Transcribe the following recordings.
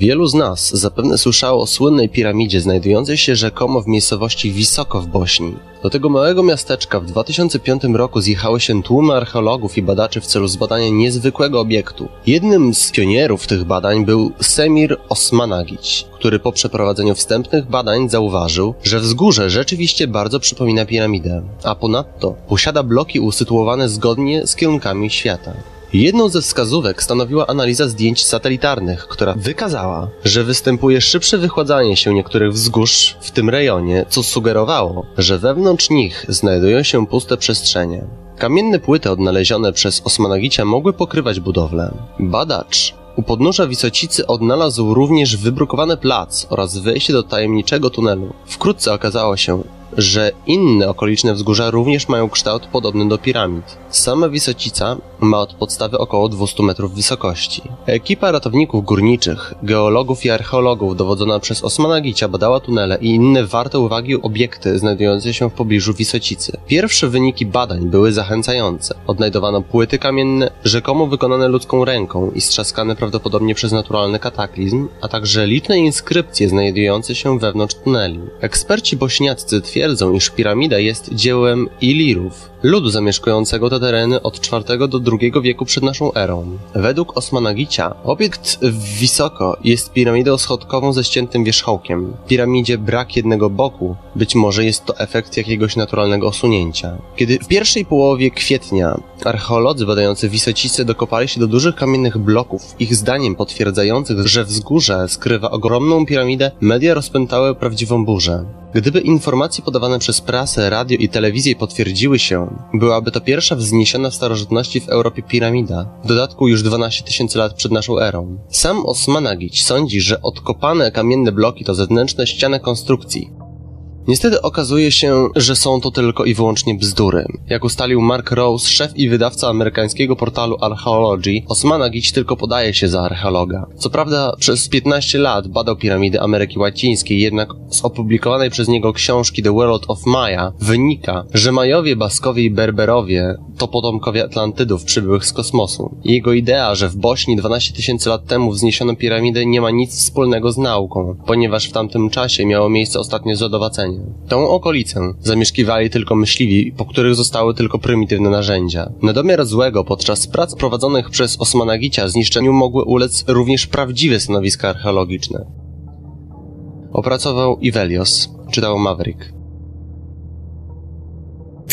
Wielu z nas zapewne słyszało o słynnej piramidzie znajdującej się rzekomo w miejscowości Wisoko w Bośni. Do tego małego miasteczka w 2005 roku zjechały się tłumy archeologów i badaczy w celu zbadania niezwykłego obiektu. Jednym z pionierów tych badań był Semir Osmanagić, który po przeprowadzeniu wstępnych badań zauważył, że wzgórze rzeczywiście bardzo przypomina piramidę, a ponadto posiada bloki usytuowane zgodnie z kierunkami świata. Jedną ze wskazówek stanowiła analiza zdjęć satelitarnych, która wykazała, że występuje szybsze wychładzanie się niektórych wzgórz w tym rejonie, co sugerowało, że wewnątrz nich znajdują się puste przestrzenie. Kamienne płyty odnalezione przez Osmanagicia mogły pokrywać budowlę. Badacz u podnóża Wisocicy odnalazł również wybrukowany plac oraz wejście do tajemniczego tunelu. Wkrótce okazało się, że inne okoliczne wzgórza również mają kształt podobny do piramid. Sama Wisocica ma od podstawy około 200 metrów wysokości. Ekipa ratowników górniczych, geologów i archeologów dowodzona przez Osmana Gicia badała tunele i inne warte uwagi obiekty znajdujące się w pobliżu Wisocicy. Pierwsze wyniki badań były zachęcające. Odnajdowano płyty kamienne, rzekomo wykonane ludzką ręką i strzaskane prawdopodobnie przez naturalny kataklizm, a także liczne inskrypcje znajdujące się wewnątrz tuneli. Eksperci bośniaccy twierdzą, iż piramida jest dziełem Ilirów, ludu zamieszkującego te tereny od IV do II wieku przed naszą erą. Według Osmanagicia obiekt wysoko jest piramidą schodkową ze ściętym wierzchołkiem. W piramidzie brak jednego boku, być może jest to efekt jakiegoś naturalnego osunięcia. Kiedy w pierwszej połowie kwietnia archeolodzy badający Wisocice dokopali się do dużych kamiennych bloków, ich zdaniem potwierdzających, że wzgórze skrywa ogromną piramidę, media rozpętały prawdziwą burzę. Gdyby informacje podawane przez prasę, radio i telewizję potwierdziły się, byłaby to pierwsza wzniesiona w starożytności w Europie piramida, w dodatku już 12 tysięcy lat przed naszą erą. Sam Osmanagić sądzi, że odkopane kamienne bloki to zewnętrzne ściany konstrukcji, Niestety okazuje się, że są to tylko i wyłącznie bzdury. Jak ustalił Mark Rose, szef i wydawca amerykańskiego portalu Archaeology, Osmana Gić tylko podaje się za archeologa. Co prawda przez 15 lat badał piramidy Ameryki Łacińskiej, jednak z opublikowanej przez niego książki The World of Maya wynika, że Majowie, Baskowie i Berberowie to potomkowie Atlantydów przybyłych z kosmosu. Jego idea, że w Bośni 12 tysięcy lat temu wzniesiono piramidy nie ma nic wspólnego z nauką, ponieważ w tamtym czasie miało miejsce ostatnie zlodowacenie. Tą okolicę zamieszkiwali tylko myśliwi, po których zostały tylko prymitywne narzędzia. Na domiar złego podczas prac prowadzonych przez Osmanagicia zniszczeniu mogły ulec również prawdziwe stanowiska archeologiczne. Opracował Ivelios, czytał Maverick.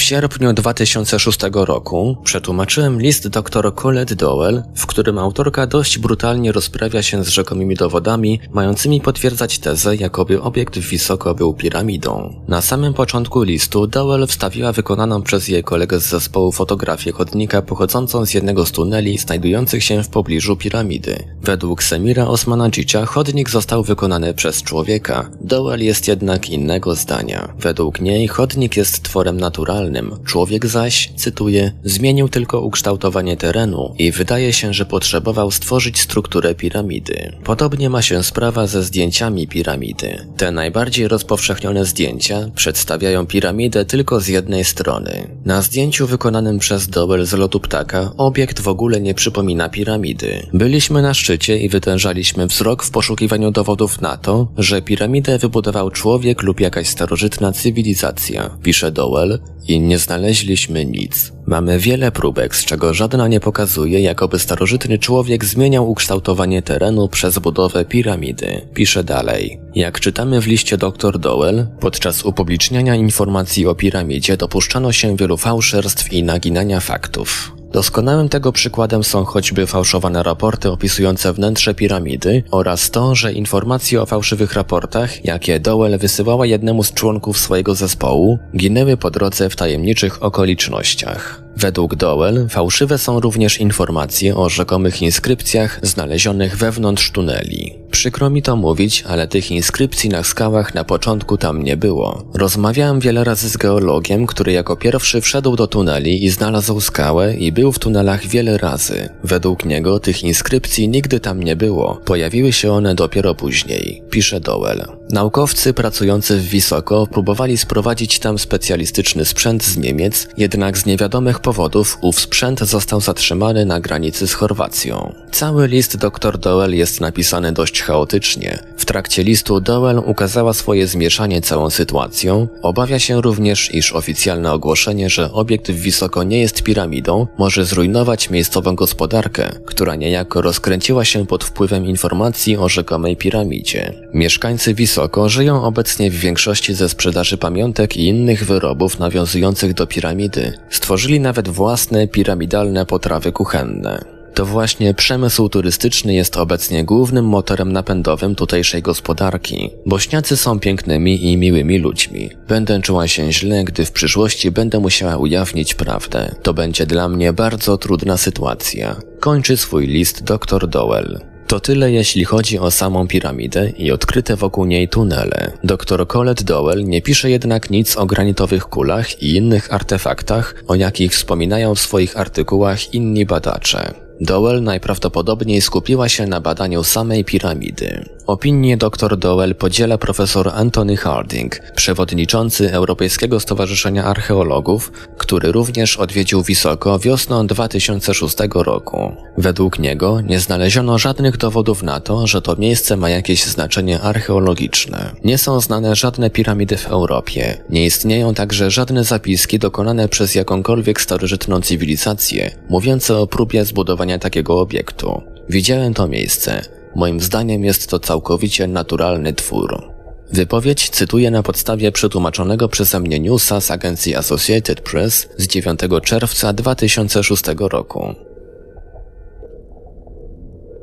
Sierpniu 2006 roku przetłumaczyłem list dr Colette Dowell, w którym autorka dość brutalnie rozprawia się z rzekomymi dowodami, mającymi potwierdzać tezę, jakoby obiekt wysoko był piramidą. Na samym początku listu Dowell wstawiła wykonaną przez jej kolegę z zespołu fotografię chodnika pochodzącą z jednego z tuneli znajdujących się w pobliżu piramidy. Według Semira Osmanadzicia chodnik został wykonany przez człowieka. Dowell jest jednak innego zdania. Według niej chodnik jest tworem naturalnym, Człowiek zaś, cytuję, zmienił tylko ukształtowanie terenu i wydaje się, że potrzebował stworzyć strukturę piramidy. Podobnie ma się sprawa ze zdjęciami piramidy. Te najbardziej rozpowszechnione zdjęcia przedstawiają piramidę tylko z jednej strony. Na zdjęciu wykonanym przez Dowell z lotu ptaka obiekt w ogóle nie przypomina piramidy. Byliśmy na szczycie i wytężaliśmy wzrok w poszukiwaniu dowodów na to, że piramidę wybudował człowiek lub jakaś starożytna cywilizacja, pisze Dowell, i nie znaleźliśmy nic. Mamy wiele próbek, z czego żadna nie pokazuje, jakoby starożytny człowiek zmieniał ukształtowanie terenu przez budowę piramidy. Pisze dalej. Jak czytamy w liście dr Dowell, podczas upubliczniania informacji o piramidzie dopuszczano się wielu fałszerstw i naginania faktów. Doskonałym tego przykładem są choćby fałszowane raporty opisujące wnętrze piramidy oraz to, że informacje o fałszywych raportach, jakie Dowell wysyłała jednemu z członków swojego zespołu, ginęły po drodze w tajemniczych okolicznościach. Według Dowell fałszywe są również informacje o rzekomych inskrypcjach znalezionych wewnątrz tuneli. Przykro mi to mówić, ale tych inskrypcji na skałach na początku tam nie było. Rozmawiałem wiele razy z geologiem, który jako pierwszy wszedł do tuneli i znalazł skałę i był w tunelach wiele razy. Według niego tych inskrypcji nigdy tam nie było. Pojawiły się one dopiero później, pisze Dowell. Naukowcy pracujący w Wisoko próbowali sprowadzić tam specjalistyczny sprzęt z Niemiec, jednak z niewiadomych powodów ów sprzęt został zatrzymany na granicy z Chorwacją. Cały list dr Doel jest napisany dość chaotycznie. W trakcie listu Doel ukazała swoje zmieszanie całą sytuacją. Obawia się również, iż oficjalne ogłoszenie, że obiekt w Wysoko nie jest piramidą, może zrujnować miejscową gospodarkę, która niejako rozkręciła się pod wpływem informacji o rzekomej piramidzie. Mieszkańcy Wysoko żyją obecnie w większości ze sprzedaży pamiątek i innych wyrobów nawiązujących do piramidy. Stworzyli nawet własne piramidalne potrawy kuchenne. To właśnie przemysł turystyczny jest obecnie głównym motorem napędowym tutejszej gospodarki. Bośniacy są pięknymi i miłymi ludźmi. Będę czuła się źle, gdy w przyszłości będę musiała ujawnić prawdę. To będzie dla mnie bardzo trudna sytuacja. Kończy swój list dr Dowell. To tyle jeśli chodzi o samą piramidę i odkryte wokół niej tunele. Dr Colette Dowell nie pisze jednak nic o granitowych kulach i innych artefaktach, o jakich wspominają w swoich artykułach inni badacze. Dowell najprawdopodobniej skupiła się na badaniu samej piramidy. Opinię dr Dowell podziela profesor Anthony Harding, przewodniczący Europejskiego Stowarzyszenia Archeologów, który również odwiedził Wisoko wiosną 2006 roku. Według niego nie znaleziono żadnych dowodów na to, że to miejsce ma jakieś znaczenie archeologiczne. Nie są znane żadne piramidy w Europie. Nie istnieją także żadne zapiski dokonane przez jakąkolwiek starożytną cywilizację, mówiące o próbie zbudowania takiego obiektu. Widziałem to miejsce. Moim zdaniem jest to całkowicie naturalny twór. Wypowiedź cytuję na podstawie przetłumaczonego przeze mnie newsa z agencji Associated Press z 9 czerwca 2006 roku.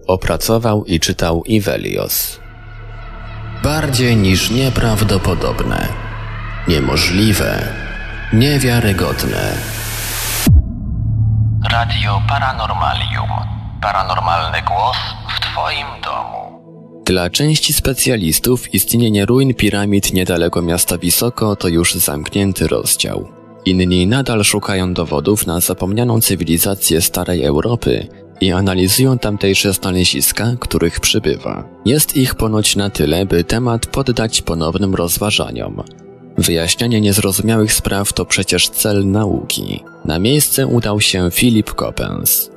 Opracował i czytał Ivelios. Bardziej niż nieprawdopodobne, niemożliwe, niewiarygodne. Radio Paranormalium. Paranormalny głos w Twoim domu. Dla części specjalistów istnienie ruin piramid niedaleko miasta Wisoko to już zamknięty rozdział. Inni nadal szukają dowodów na zapomnianą cywilizację starej Europy i analizują tamtejsze znaleziska, których przybywa. Jest ich ponoć na tyle, by temat poddać ponownym rozważaniom. Wyjaśnianie niezrozumiałych spraw to przecież cel nauki. Na miejsce udał się Philip Coppens.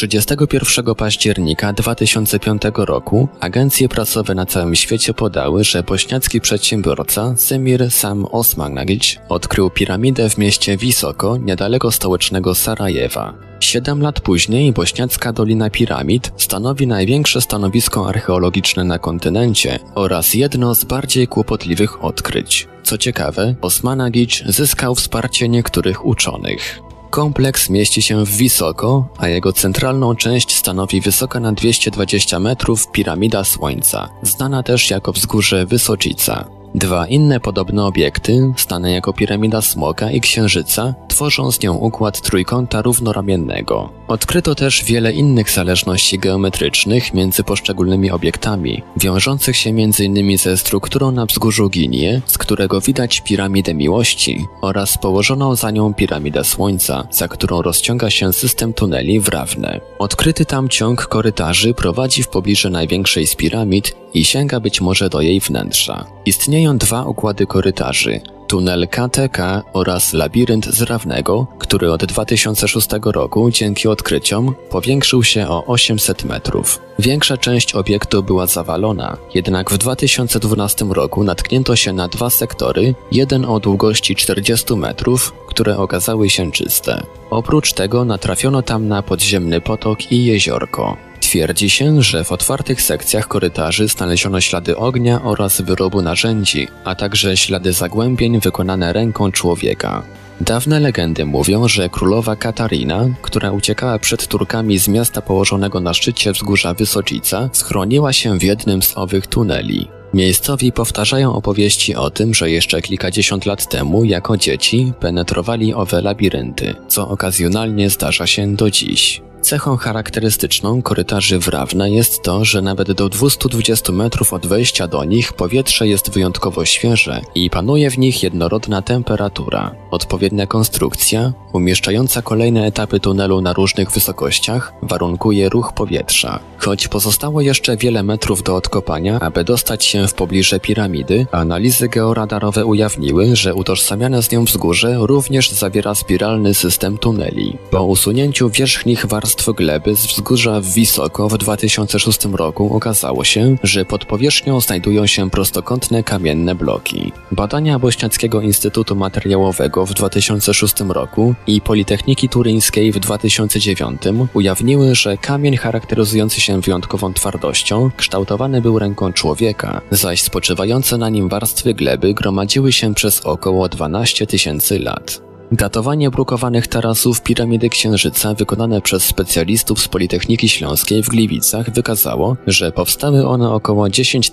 31 października 2005 roku agencje prasowe na całym świecie podały, że bośniacki przedsiębiorca Semir Sam Osmanagic odkrył piramidę w mieście Wisoko, niedaleko stołecznego Sarajewa. Siedem lat później bośniacka Dolina Piramid stanowi największe stanowisko archeologiczne na kontynencie oraz jedno z bardziej kłopotliwych odkryć. Co ciekawe, Osmanagic zyskał wsparcie niektórych uczonych. Kompleks mieści się w Wisoko, a jego centralną część stanowi wysoka na 220 metrów piramida Słońca, znana też jako wzgórze Wysocica. Dwa inne podobne obiekty, stane jako piramida Smoka i Księżyca, tworzą z nią układ trójkąta równoramiennego. Odkryto też wiele innych zależności geometrycznych między poszczególnymi obiektami, wiążących się m.in. ze strukturą na wzgórzu Ginie, z którego widać piramidę miłości, oraz położoną za nią piramidę Słońca, za którą rozciąga się system tuneli wrawne. Odkryty tam ciąg korytarzy prowadzi w pobliże największej z piramid i sięga być może do jej wnętrza. Istnieją dwa układy korytarzy. Tunel KTK oraz labirynt zrawnego, który od 2006 roku dzięki odkryciom powiększył się o 800 metrów. Większa część obiektu była zawalona, jednak w 2012 roku natknięto się na dwa sektory, jeden o długości 40 metrów, które okazały się czyste. Oprócz tego natrafiono tam na podziemny potok i jeziorko. Twierdzi się, że w otwartych sekcjach korytarzy znaleziono ślady ognia oraz wyrobu narzędzi, a także ślady zagłębień wykonane ręką człowieka. Dawne legendy mówią, że królowa Katarina, która uciekała przed Turkami z miasta położonego na szczycie wzgórza Wysocica, schroniła się w jednym z owych tuneli. Miejscowi powtarzają opowieści o tym, że jeszcze kilkadziesiąt lat temu, jako dzieci, penetrowali owe labirynty, co okazjonalnie zdarza się do dziś. Cechą charakterystyczną korytarzy Wrawne jest to, że nawet do 220 metrów od wejścia do nich powietrze jest wyjątkowo świeże i panuje w nich jednorodna temperatura. Odpowiednia konstrukcja, umieszczająca kolejne etapy tunelu na różnych wysokościach, warunkuje ruch powietrza. Choć pozostało jeszcze wiele metrów do odkopania, aby dostać się w pobliże piramidy, analizy georadarowe ujawniły, że utożsamiane z nią wzgórze również zawiera spiralny system tuneli. Po usunięciu wierzchnich warstw gleby z wzgórza Wisoko w 2006 roku okazało się, że pod powierzchnią znajdują się prostokątne kamienne bloki. Badania Bośniackiego Instytutu Materiałowego w 2006 roku i Politechniki Turyńskiej w 2009 ujawniły, że kamień charakteryzujący się wyjątkową twardością kształtowany był ręką człowieka, zaś spoczywające na nim warstwy gleby gromadziły się przez około 12 tysięcy lat. Datowanie brukowanych tarasów piramidy Księżyca wykonane przez specjalistów z Politechniki Śląskiej w Gliwicach wykazało, że powstały one około 10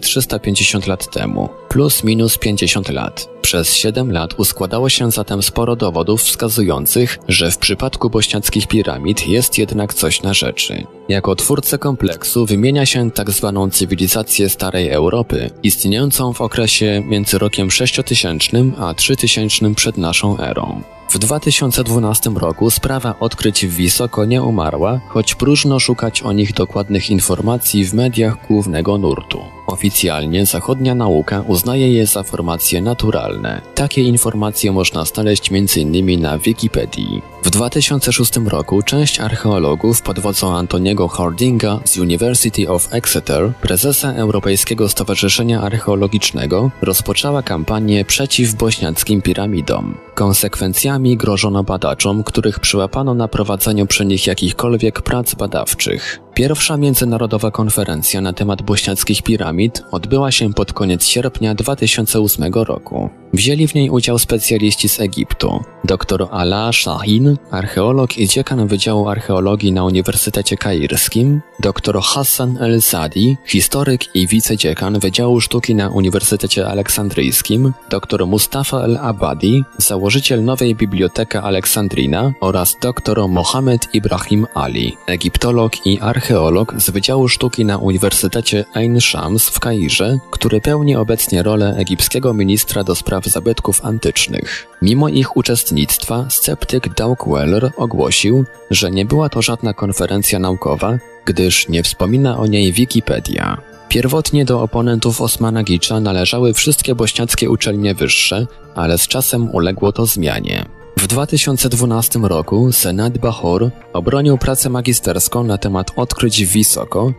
350 lat temu, plus minus 50 lat. Przez 7 lat uskładało się zatem sporo dowodów wskazujących, że w przypadku bośniackich piramid jest jednak coś na rzeczy. Jako twórcę kompleksu wymienia się tzw. Tak cywilizację Starej Europy, istniejącą w okresie między rokiem 6000 a 3000 przed naszą erą. W 2012 roku sprawa odkryć w Wisoko nie umarła, choć próżno szukać o nich dokładnych informacji w mediach głównego nurtu. Oficjalnie zachodnia nauka uznaje je za formacje naturalne. Takie informacje można znaleźć m.in. na Wikipedii. W 2006 roku część archeologów pod wodzą Antoniego Hardinga z University of Exeter, prezesa Europejskiego Stowarzyszenia Archeologicznego, rozpoczęła kampanię przeciw bośniackim piramidom. Konsekwencjami grożono badaczom, których przyłapano na prowadzeniu przy nich jakichkolwiek prac badawczych. Pierwsza międzynarodowa konferencja na temat bośniackich piramid odbyła się pod koniec sierpnia 2008 roku. Wzięli w niej udział specjaliści z Egiptu, dr Ala Shahin, archeolog i dziekan Wydziału Archeologii na Uniwersytecie Kairskim, dr Hassan El-Sadi, historyk i wicedziekan Wydziału Sztuki na Uniwersytecie Aleksandryjskim, dr Mustafa El-Abadi, założyciel nowej Biblioteka Aleksandrina oraz dr Mohamed Ibrahim Ali, egiptolog i archeolog z Wydziału Sztuki na Uniwersytecie Ain Shams w Kairze, który pełni obecnie rolę egipskiego ministra do spraw zabytków antycznych. Mimo ich uczestnictwa, sceptyk Doug Weller ogłosił, że nie była to żadna konferencja naukowa, gdyż nie wspomina o niej Wikipedia. Pierwotnie do oponentów Osmana Gicza należały wszystkie bośniackie uczelnie wyższe, ale z czasem uległo to zmianie. W 2012 roku Senat Bahor obronił pracę magisterską na temat odkryć w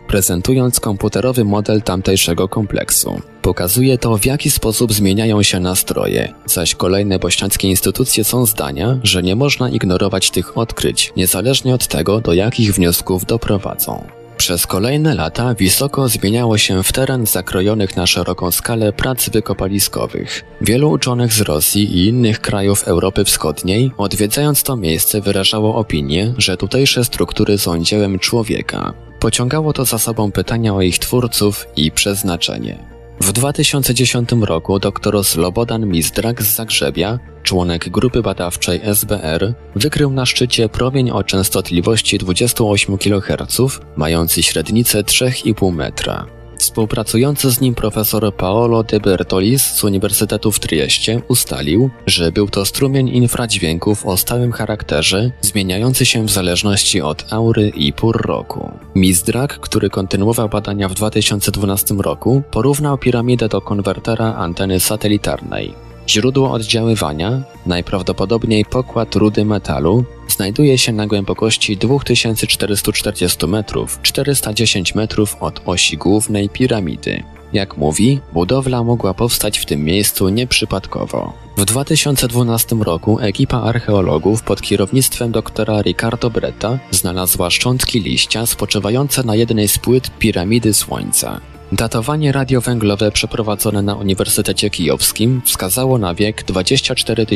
prezentując komputerowy model tamtejszego kompleksu. Pokazuje to, w jaki sposób zmieniają się nastroje, zaś kolejne bośniackie instytucje są zdania, że nie można ignorować tych odkryć, niezależnie od tego, do jakich wniosków doprowadzą. Przez kolejne lata wysoko zmieniało się w teren zakrojonych na szeroką skalę prac wykopaliskowych. Wielu uczonych z Rosji i innych krajów Europy Wschodniej, odwiedzając to miejsce, wyrażało opinię, że tutejsze struktury są dziełem człowieka. Pociągało to za sobą pytania o ich twórców i przeznaczenie. W 2010 roku dr Slobodan Mizdrak z Zagrzebia, członek grupy badawczej SBR, wykrył na szczycie promień o częstotliwości 28 kHz, mający średnicę 3,5 metra. Współpracujący z nim profesor Paolo de Bertolis z Uniwersytetu w Trieste ustalił, że był to strumień infradźwięków o stałym charakterze, zmieniający się w zależności od aury i pór roku. Mizdrak, który kontynuował badania w 2012 roku, porównał piramidę do konwertera anteny satelitarnej. Źródło oddziaływania, najprawdopodobniej pokład rudy metalu, znajduje się na głębokości 2440 metrów, 410 metrów od osi głównej piramidy. Jak mówi, budowla mogła powstać w tym miejscu nieprzypadkowo. W 2012 roku ekipa archeologów pod kierownictwem doktora Ricardo Bretta znalazła szczątki liścia spoczywające na jednej z płyt piramidy Słońca. Datowanie radiowęglowe przeprowadzone na Uniwersytecie Kijowskim wskazało na wiek 24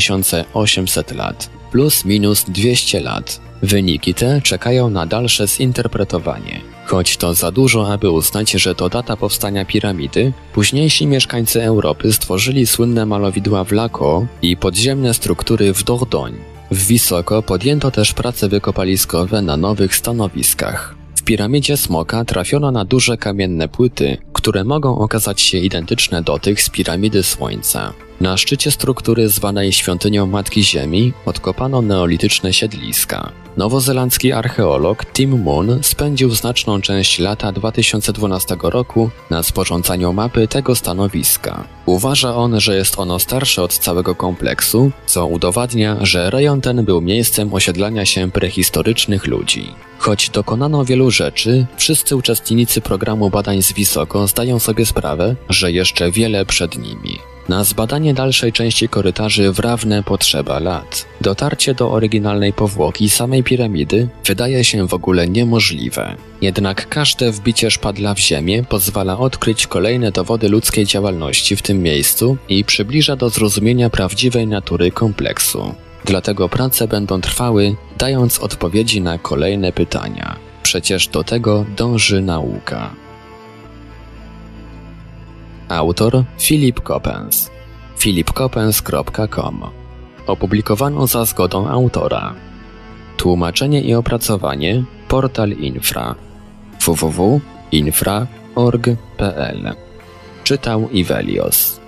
800 lat, plus minus 200 lat. Wyniki te czekają na dalsze zinterpretowanie. Choć to za dużo, aby uznać, że to data powstania piramidy, późniejsi mieszkańcy Europy stworzyli słynne malowidła w Laco i podziemne struktury w Dordogne. W Wysoko podjęto też prace wykopaliskowe na nowych stanowiskach. W piramidzie Smoka trafiono na duże kamienne płyty, które mogą okazać się identyczne do tych z piramidy Słońca. Na szczycie struktury zwanej Świątynią Matki Ziemi odkopano neolityczne siedliska. Nowozelandzki archeolog Tim Moon spędził znaczną część lata 2012 roku na sporządzaniu mapy tego stanowiska. Uważa on, że jest ono starsze od całego kompleksu, co udowadnia, że rejon ten był miejscem osiedlania się prehistorycznych ludzi. Choć dokonano wielu rzeczy, wszyscy uczestnicy programu badań z Wysoko zdają sobie sprawę, że jeszcze wiele przed nimi. Na zbadanie dalszej części korytarzy wrawne potrzeba lat. Dotarcie do oryginalnej powłoki samej piramidy wydaje się w ogóle niemożliwe. Jednak każde wbicie szpadla w ziemię pozwala odkryć kolejne dowody ludzkiej działalności w tym miejscu i przybliża do zrozumienia prawdziwej natury kompleksu. Dlatego prace będą trwały, dając odpowiedzi na kolejne pytania. Przecież do tego dąży nauka. Autor Philip Coppens. philipcoppens.com Opublikowano za zgodą autora. Tłumaczenie i opracowanie Portal Infra www.infra.org.pl Czytał Ivelios